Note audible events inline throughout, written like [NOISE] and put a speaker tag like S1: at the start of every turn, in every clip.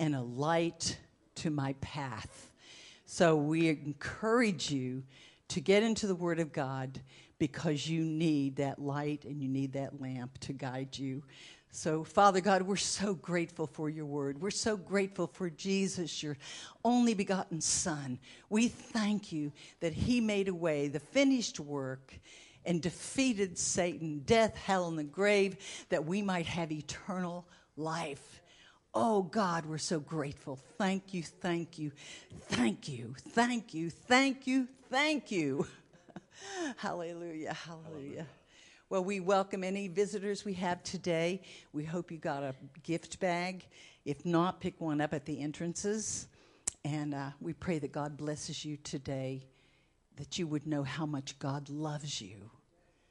S1: and a light to my path. So we encourage you to get into the Word of God because you need that light and you need that lamp to guide you. So, Father God, we're so grateful for your word. We're so grateful for Jesus, your only begotten Son. We thank you that he made a way, the finished work, and defeated Satan, death, hell, and the grave, that we might have eternal life. Oh God, we're so grateful. Thank you, thank you, thank you, thank you, thank you, thank you. [LAUGHS] hallelujah, hallelujah. Well, we welcome any visitors we have today. We hope you got a gift bag. If not, pick one up at the entrances. And uh, we pray that God blesses you today, that you would know how much God loves you.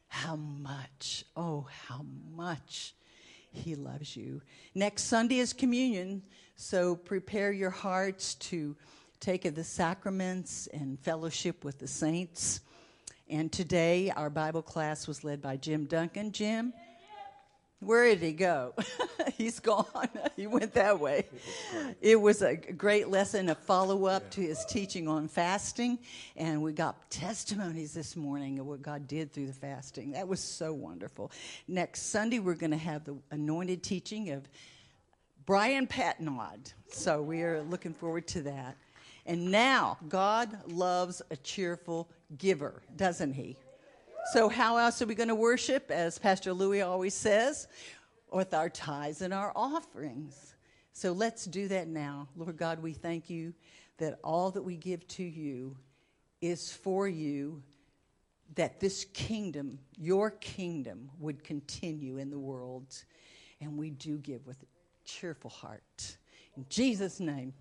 S1: How much, oh, how much He loves you. Next Sunday is communion, so prepare your hearts to take of the sacraments and fellowship with the saints. And today, our Bible class was led by Jim Duncan. Jim, where did he go? [LAUGHS] He's gone. [LAUGHS] he went that way. It was a great lesson, a follow up to his teaching on fasting. And we got testimonies this morning of what God did through the fasting. That was so wonderful. Next Sunday, we're going to have the anointed teaching of Brian Patnod. So we are looking forward to that. And now, God loves a cheerful giver, doesn't he? So, how else are we going to worship, as Pastor Louis always says, with our tithes and our offerings? So, let's do that now. Lord God, we thank you that all that we give to you is for you, that this kingdom, your kingdom, would continue in the world. And we do give with a cheerful heart. In Jesus' name.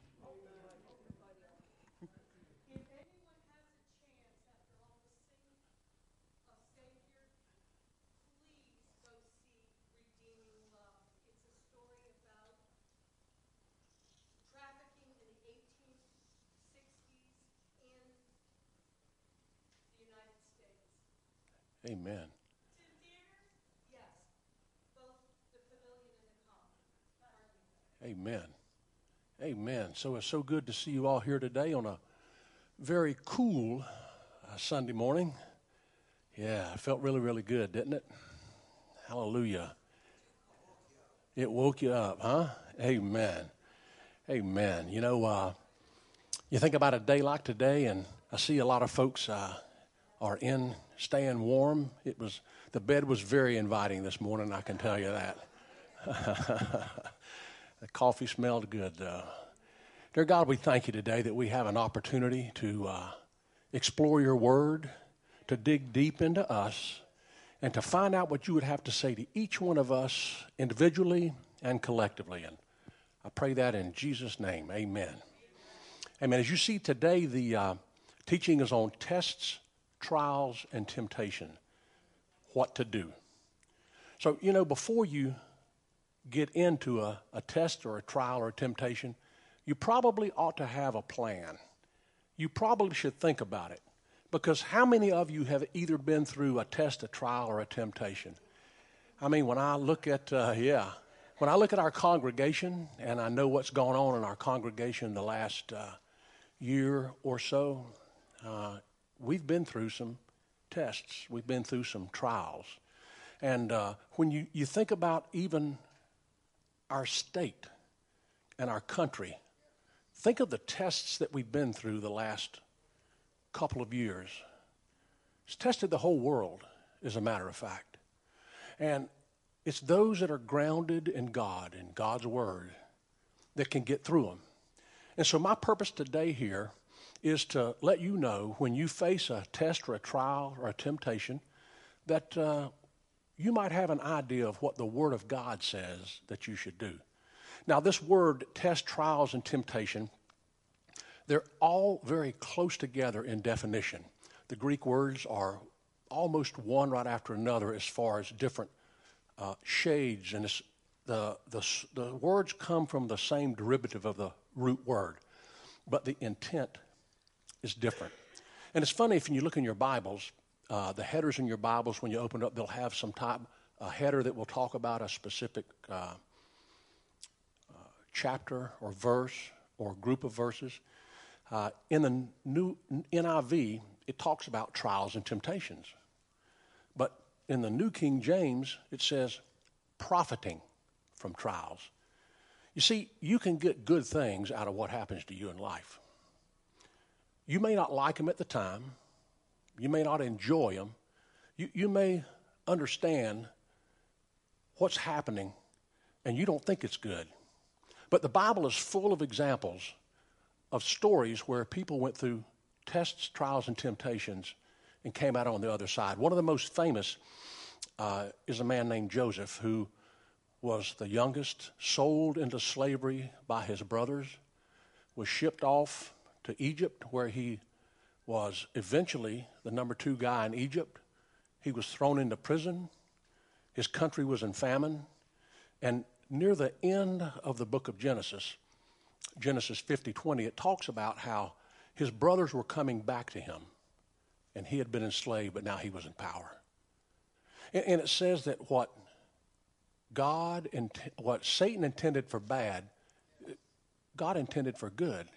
S2: Amen. Amen. Amen. So it's so good to see you all here today on a very cool uh, Sunday morning. Yeah, it felt really, really good, didn't it? Hallelujah. It woke you up, huh? Amen. Amen. You know, uh, you think about a day like today, and I see a lot of folks uh, are in staying warm. It was the bed was very inviting this morning. I can tell you that. [LAUGHS] the coffee smelled good. Dear God, we thank you today that we have an opportunity to uh, explore your word, to dig deep into us, and to find out what you would have to say to each one of us individually and collectively. And I pray that in Jesus' name. Amen. Amen. As you see today, the uh, teaching is on tests trials, and temptation. What to do. So, you know, before you get into a, a test or a trial or a temptation, you probably ought to have a plan. You probably should think about it. Because how many of you have either been through a test, a trial, or a temptation? I mean, when I look at, uh, yeah, when I look at our congregation and I know what's gone on in our congregation the last uh, year or so, uh, we've been through some tests, we've been through some trials. And uh, when you, you think about even our state and our country, think of the tests that we've been through the last couple of years. It's tested the whole world, as a matter of fact. And it's those that are grounded in God, in God's Word, that can get through them. And so, my purpose today here is to let you know when you face a test or a trial or a temptation that uh, you might have an idea of what the Word of God says that you should do. Now, this word, test, trials, and temptation, they're all very close together in definition. The Greek words are almost one right after another as far as different uh, shades, and the, the, the words come from the same derivative of the root word, but the intent is different. And it's funny if you look in your Bibles, uh, the headers in your Bibles, when you open up, they'll have some type, a header that will talk about a specific uh, uh, chapter or verse or group of verses. Uh, in the new NIV, it talks about trials and temptations. But in the New King James, it says profiting from trials. You see, you can get good things out of what happens to you in life. You may not like them at the time, you may not enjoy them, you, you may understand what's happening and you don't think it's good. But the Bible is full of examples of stories where people went through tests, trials, and temptations and came out on the other side. One of the most famous uh, is a man named Joseph who was the youngest, sold into slavery by his brothers, was shipped off to Egypt, where he was eventually the number two guy in Egypt. He was thrown into prison. His country was in famine. And near the end of the book of Genesis, Genesis 50 20, it talks about how his brothers were coming back to him, and he had been enslaved, but now he was in power. And, and it says that what God, what Satan intended for bad, God intended for good.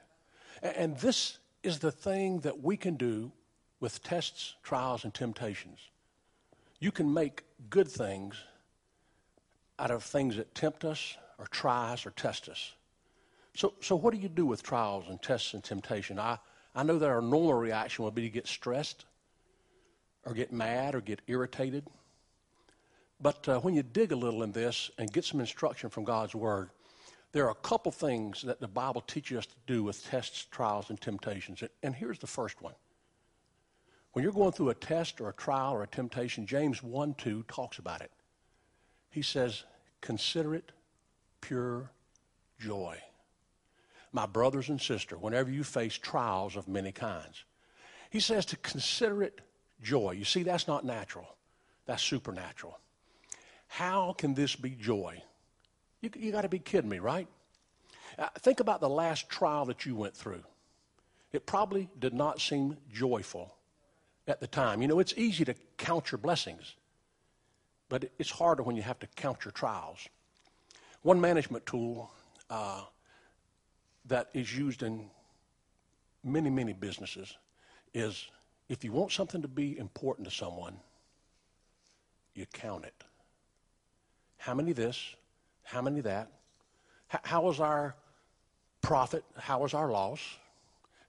S2: And, this is the thing that we can do with tests, trials, and temptations. You can make good things out of things that tempt us or try us or test us. So, so what do you do with trials and tests and temptation? I, I know that our normal reaction would be to get stressed or get mad or get irritated. But uh, when you dig a little in this and get some instruction from God's Word, there are a couple things that the Bible teaches us to do with tests, trials, and temptations. And here's the first one. When you're going through a test or a trial or a temptation, James 1 2 talks about it. He says, Consider it pure joy. My brothers and sisters, whenever you face trials of many kinds, he says to consider it joy. You see, that's not natural, that's supernatural. How can this be joy? You, you got to be kidding me, right? Uh, think about the last trial that you went through. It probably did not seem joyful at the time. You know, it's easy to count your blessings, but it's harder when you have to count your trials. One management tool uh, that is used in many, many businesses is if you want something to be important to someone, you count it. How many this? How many that? how was our profit? How was our loss?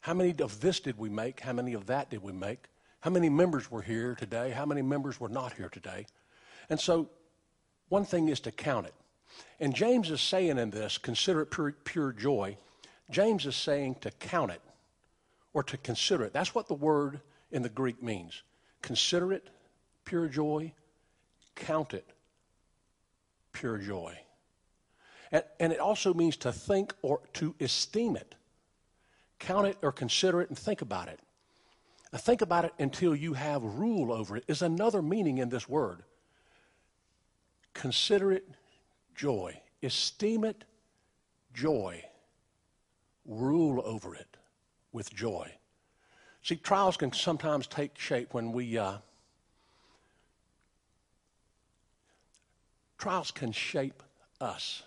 S2: How many of this did we make? How many of that did we make? How many members were here today? How many members were not here today? And so, one thing is to count it. And James is saying in this, consider it pure, pure joy. James is saying to count it or to consider it. That's what the word in the Greek means. Consider it pure joy, count it pure joy. And, and it also means to think or to esteem it. Count it or consider it and think about it. Now, think about it until you have rule over it, is another meaning in this word. Consider it joy. Esteem it joy. Rule over it with joy. See, trials can sometimes take shape when we uh, Trials can shape us.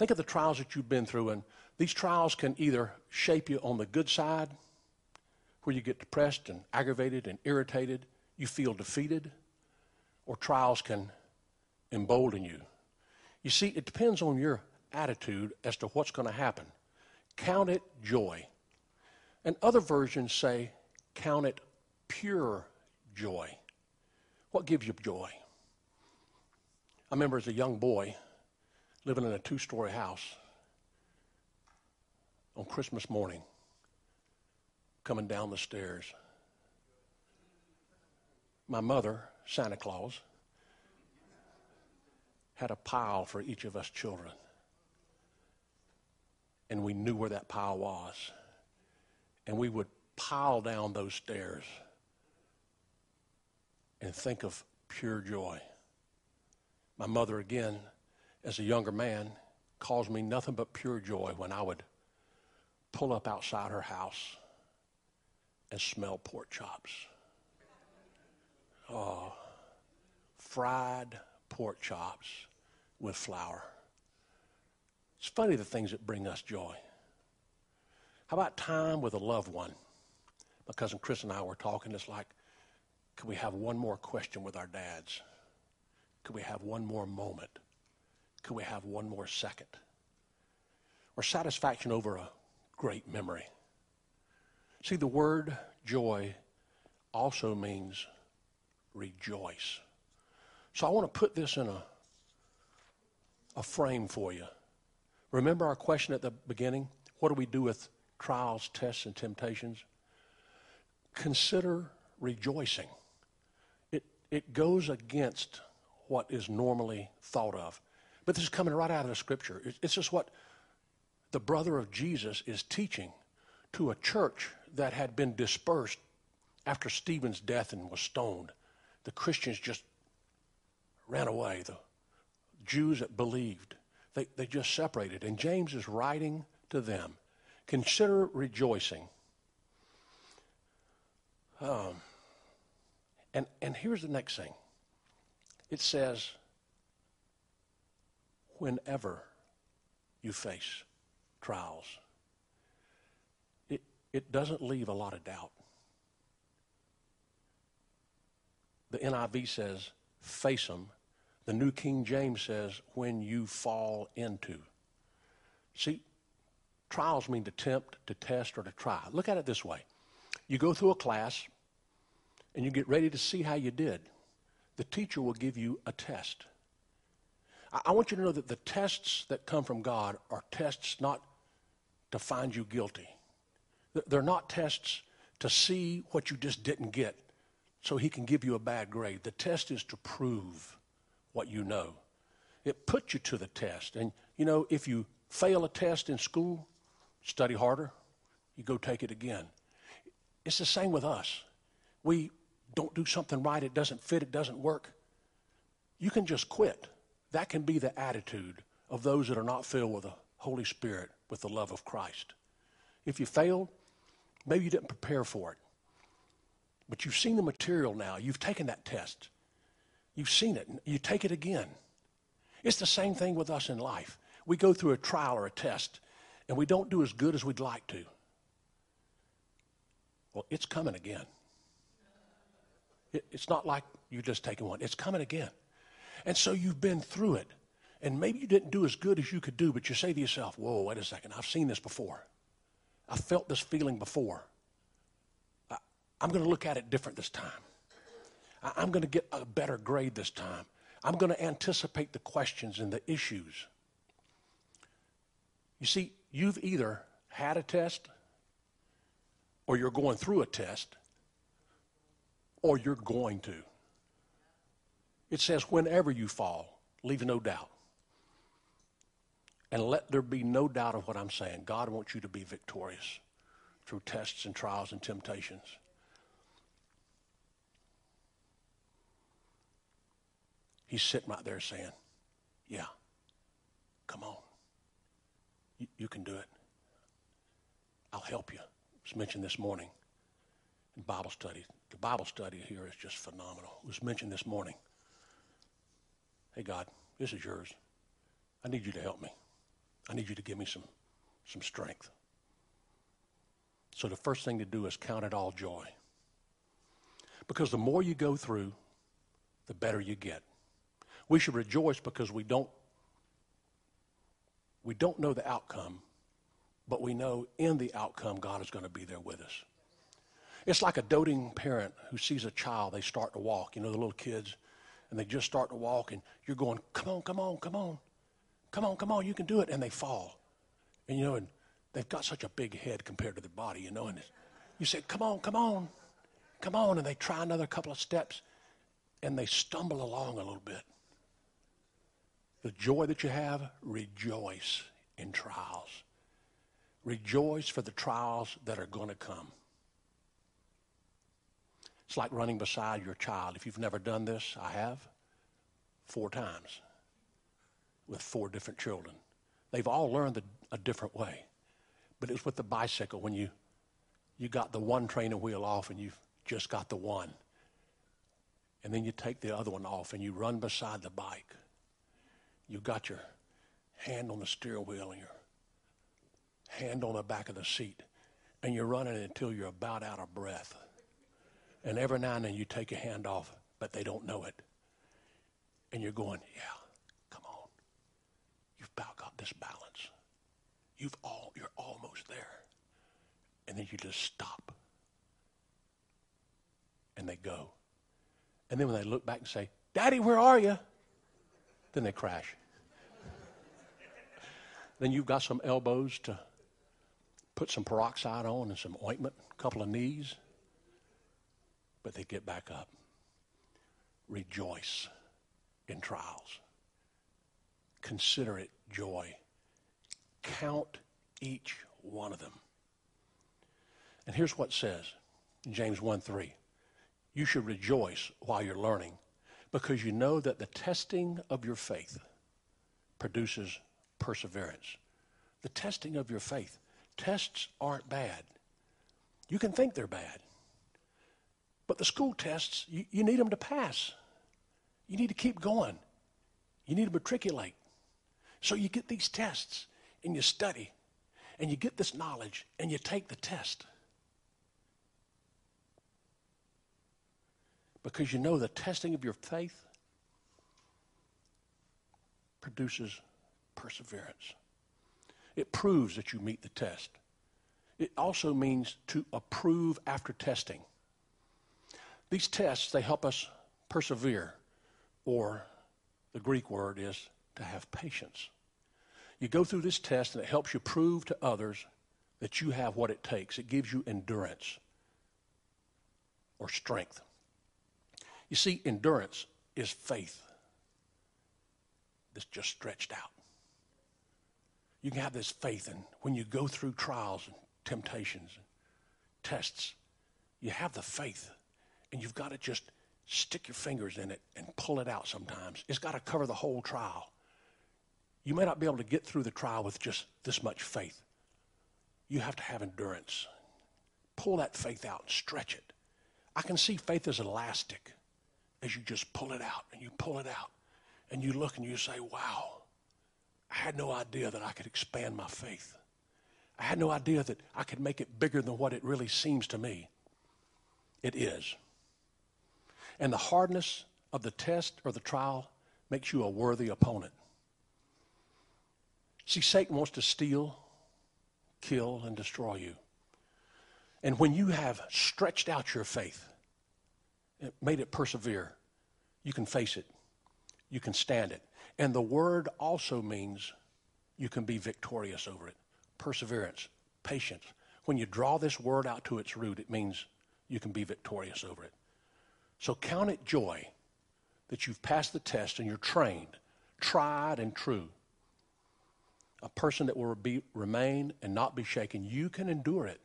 S2: Think of the trials that you've been through, and these trials can either shape you on the good side, where you get depressed and aggravated and irritated, you feel defeated, or trials can embolden you. You see, it depends on your attitude as to what's going to happen. Count it joy. And other versions say, count it pure joy. What gives you joy? I remember as a young boy living in a two story house on Christmas morning, coming down the stairs. My mother, Santa Claus, had a pile for each of us children. And we knew where that pile was. And we would pile down those stairs and think of pure joy. My mother, again, as a younger man, caused me nothing but pure joy when I would pull up outside her house and smell pork chops. Oh, fried pork chops with flour. It's funny the things that bring us joy. How about time with a loved one? My cousin Chris and I were talking. It's like, could we have one more question with our dads? Could we have one more moment? Could we have one more second? Or satisfaction over a great memory. See, the word joy also means rejoice. So I want to put this in a, a frame for you. Remember our question at the beginning? What do we do with trials, tests, and temptations? Consider rejoicing. It, it goes against what is normally thought of. But this is coming right out of the scripture. It's just what the brother of Jesus is teaching to a church that had been dispersed after Stephen's death and was stoned. The Christians just ran away. The Jews that believed, they, they just separated. And James is writing to them consider rejoicing. Um, and, and here's the next thing it says, whenever you face trials, it, it doesn't leave a lot of doubt. The NIV says, face them. The New King James says, when you fall into. See, trials mean to tempt, to test, or to try. Look at it this way you go through a class and you get ready to see how you did. The teacher will give you a test. I want you to know that the tests that come from God are tests not to find you guilty. They're not tests to see what you just didn't get so he can give you a bad grade. The test is to prove what you know. It puts you to the test. And, you know, if you fail a test in school, study harder, you go take it again. It's the same with us. We don't do something right, it doesn't fit, it doesn't work. You can just quit. That can be the attitude of those that are not filled with the Holy Spirit, with the love of Christ. If you failed, maybe you didn't prepare for it. But you've seen the material now. You've taken that test. You've seen it. You take it again. It's the same thing with us in life. We go through a trial or a test, and we don't do as good as we'd like to. Well, it's coming again. It, it's not like you're just taking one, it's coming again. And so you've been through it. And maybe you didn't do as good as you could do, but you say to yourself, whoa, wait a second, I've seen this before. I've felt this feeling before. I, I'm going to look at it different this time. I, I'm going to get a better grade this time. I'm going to anticipate the questions and the issues. You see, you've either had a test, or you're going through a test, or you're going to. It says, whenever you fall, leave no doubt. And let there be no doubt of what I'm saying. God wants you to be victorious through tests and trials and temptations. He's sitting right there saying, Yeah, come on. You, you can do it. I'll help you. It was mentioned this morning in Bible study. The Bible study here is just phenomenal. It was mentioned this morning. Hey, God, this is yours. I need you to help me. I need you to give me some, some strength. So the first thing to do is count it all joy. Because the more you go through, the better you get. We should rejoice because we don't we don't know the outcome, but we know in the outcome God is going to be there with us. It's like a doting parent who sees a child, they start to walk, you know, the little kids, and they just start to walk, and you're going, come on, come on, come on. Come on, come on, you can do it. And they fall. And you know, and they've got such a big head compared to their body, you know, and you say, come on, come on, come on. And they try another couple of steps and they stumble along a little bit. The joy that you have, rejoice in trials. Rejoice for the trials that are going to come. It's like running beside your child. If you've never done this, I have four times with four different children. They've all learned a, a different way. But it's with the bicycle when you you got the one training wheel off and you've just got the one. And then you take the other one off and you run beside the bike. You've got your hand on the steering wheel and your hand on the back of the seat, and you're running until you're about out of breath. And every now and then you take your hand off, but they don't know it. And you're going, yeah, come on. You've about got this balance. You've all, you're almost there. And then you just stop. And they go. And then when they look back and say, Daddy, where are you? Then they crash. then you've got some elbows to put some peroxide on and some ointment, a couple of knees, but they get back up. Rejoice in trials. Consider it joy. Count each one of them. And here's what says in James 1 3. You should rejoice while you're learning because you know that the testing of your faith produces perseverance. The testing of your faith. Tests aren't bad. You can think they're bad. But the school tests, you, you need them to pass. You need to keep going. You need to matriculate. So you get these tests and you study and you get this knowledge and you take the test. Because you know the testing of your faith produces perseverance. It proves that you meet the test. It also means to approve after testing. These tests, they help us persevere, or the Greek word is to have patience. You go through this test and it helps you prove to others that you have what it takes. It gives you endurance or strength. You see, endurance is faith that's just stretched out. You can have this faith, and when you go through trials and temptations and tests, you have the faith, and you've got to just stick your fingers in it and pull it out sometimes. It's got to cover the whole trial. You may not be able to get through the trial with just this much faith. You have to have endurance. Pull that faith out and stretch it. I can see faith as elastic as you just pull it out and you pull it out and you look and you say, wow, I had no idea that I could expand my faith. I had no idea that I could make it bigger than what it really seems to me. It is. And the hardness of the test or the trial makes you a worthy opponent. See, Satan wants to steal, kill, and destroy you. And when you have stretched out your faith, made it persevere, you can face it, you can stand it. And the word also means you can be victorious over it. Perseverance, patience. When you draw this word out to its root, it means you can be victorious over it. So count it joy that you've passed the test and you're trained, tried, and true a person that will be, remain and not be shaken. You can endure it.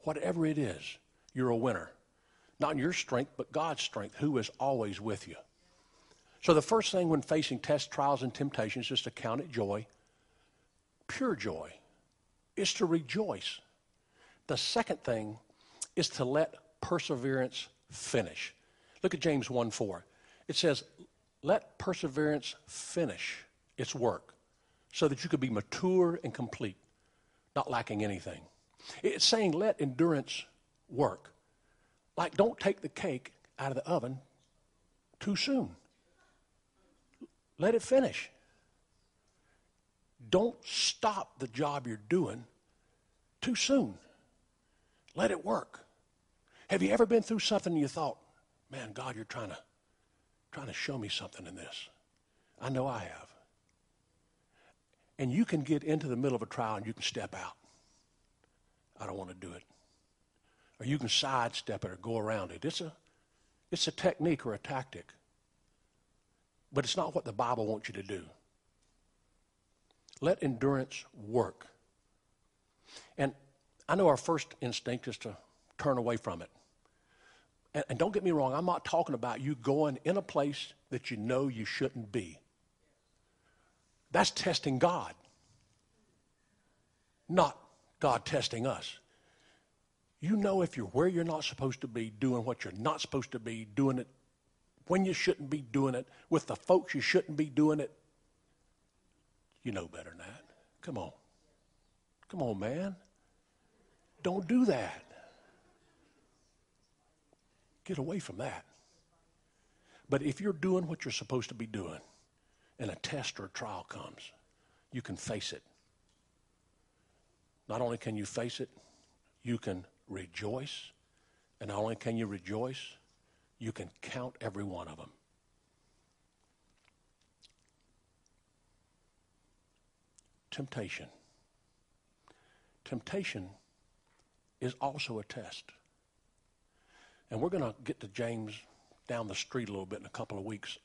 S2: Whatever it is, you're a winner. Not in your strength, but God's strength, who is always with you. So the first thing when facing tests, trials, and temptations is to count it joy, pure joy, is to rejoice. The second thing is to let perseverance finish. Look at James 1 4. It says, Let perseverance finish its work so that you could be mature and complete, not lacking anything. It's saying let endurance work. Like, don't take the cake out of the oven too soon. Let it finish. Don't stop the job you're doing too soon. Let it work. Have you ever been through something and you thought, man, God, you're trying to, trying to show me something in this? I know I have. And you can get into the middle of a trial and you can step out. I don't want to do it. Or you can sidestep it or go around it. It's a, it's a technique or a tactic. But it's not what the Bible wants you to do. Let endurance work. And I know our first instinct is to turn away from it. And, and, don't get me wrong, I'm not talking about you going in a place that you know you shouldn't be. That's testing God, not God testing us. You know if you're where you're not supposed to be, doing what you're not supposed to be, doing it when you shouldn't be doing it, with the folks you shouldn't be doing it, You know better than that. Come on. Come on, man. Don't do that. Get away from that. But if you're doing what you're supposed to be doing, and a test or a trial comes, you can face it. Not only can you face it, you can rejoice. And not only can you rejoice, you can count every one of them. Temptation. Temptation is also a test. And we're going to get to James down the street a little bit in a couple of weeks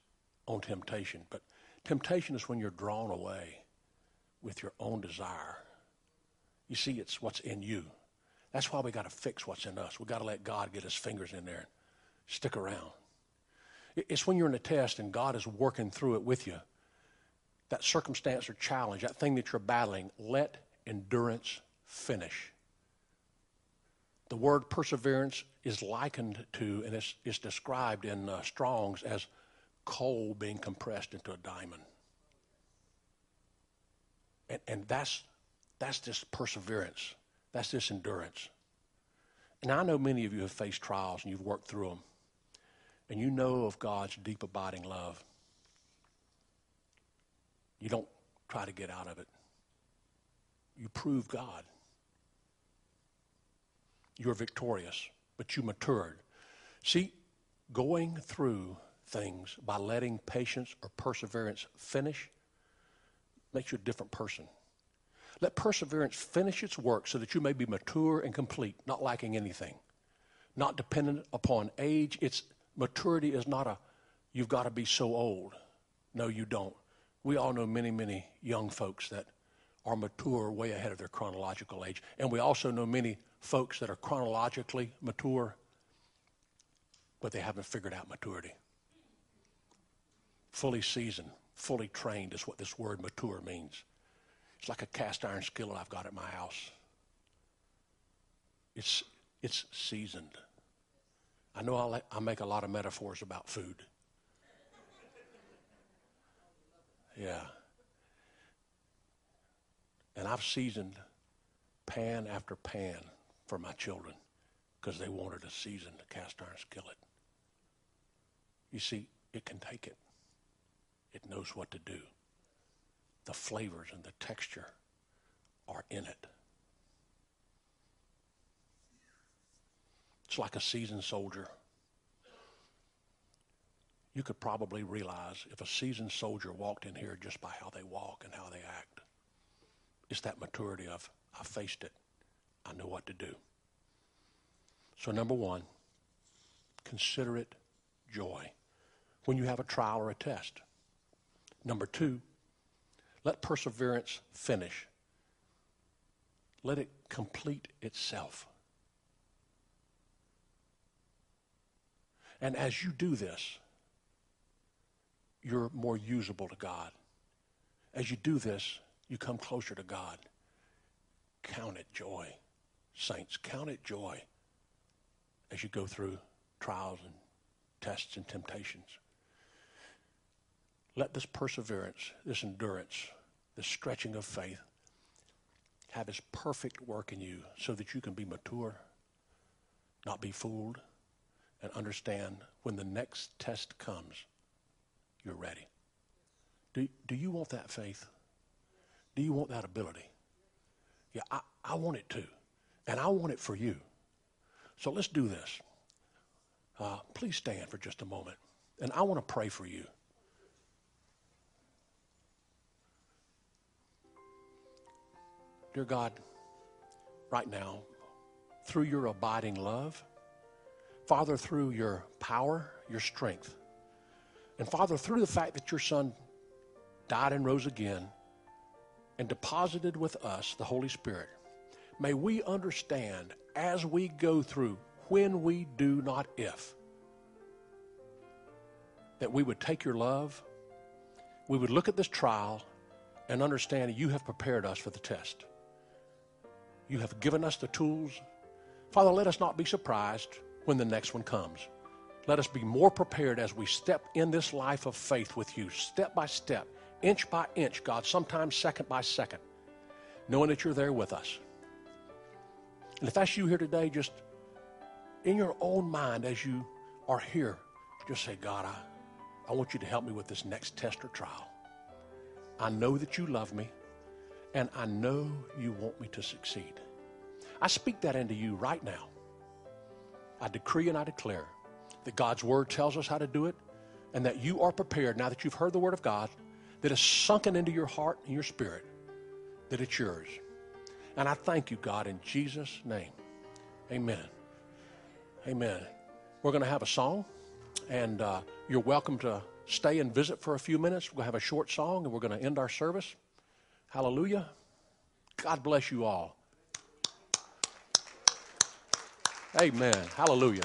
S2: on temptation. But temptation is when you're drawn away with your own desire. You see, it's what's in you. That's why we got to fix what's in us. We got to let God get his fingers in there and stick around. It's when you're in a test and God is working through it with you. That circumstance or challenge, that thing that you're battling, let endurance finish. The word perseverance is likened to and is, is described in uh, Strong's as coal being compressed into a diamond. And, and that's, that's this perseverance. That's this endurance. And I know many of you have faced trials and you've worked through them. And you know of God's deep abiding love. You don't try to get out of it. You prove God. You're victorious, but you matured. See, going through things by letting patience or perseverance finish makes you a different person. Let perseverance finish its work so that you may be mature and complete, not lacking anything, not dependent upon age. Its maturity is not a, you've got to be so old. No, you don't. We all know many, many young folks that are mature way ahead of their chronological age. And we also know many folks that are chronologically mature, but they haven't figured out maturity. Fully seasoned, fully trained is what this word mature means. It's like a cast iron skillet I've got at my house. It's, it's seasoned. I know I, I make a lot of metaphors about food. Yeah. And I've seasoned pan after pan for my children because they wanted a seasoned cast iron skillet. You see, it can take it. It knows what to do the flavors and the texture are in it. It's like a seasoned soldier. You could probably realize if a seasoned soldier walked in here just by how they walk and how they act. It's that maturity of, I faced it. I know what to do. So, number one, consider it joy when you have a trial or a test. Number two, let perseverance finish. Let it complete itself. And as you do this, you're more usable to God. As you do this, you come closer to God. Count it joy, saints. Count it joy as you go through trials and tests and temptations. Let this perseverance, this endurance, this stretching of faith have its perfect work in you so that you can be mature, not be fooled, and understand when the next test comes, you're ready. Do, do you want that faith? Do you want that ability? Yeah, I, I want it too. And I want it for you. So let's do this. Uh, please stand for just a moment. And I want to pray for you. Dear God, right now, through your abiding love, Father, through your power, your strength, and Father, through the fact that your Son died and rose again and deposited with us the Holy Spirit, may we understand as we go through, when we do not if, that we would take your love, we would look at this trial and understand you have prepared us for the test. You have given us the tools. Father, let us not be surprised when the next one comes. Let us be more prepared as we step in this life of faith with you, step by step, inch by inch, God, sometimes second by second, knowing that you're there with us. And if that's you here today, just in your own mind as you are here, just say, God, I, I want you to help me with this next test or trial. I know that you love me, and I know you want me to succeed. I speak that into you right now. I decree and I declare that God's word tells us how to do it, and that you are prepared now that you've heard the word of God, that is sunken into your heart and your spirit, that it's yours. And I thank you, God, in Jesus' name. Amen. Amen. We're going to have a song, and uh, you're welcome to stay and visit for a few minutes. We're going to have a short song, and we're going to end our service. Hallelujah. God bless you all. Amen. Hallelujah.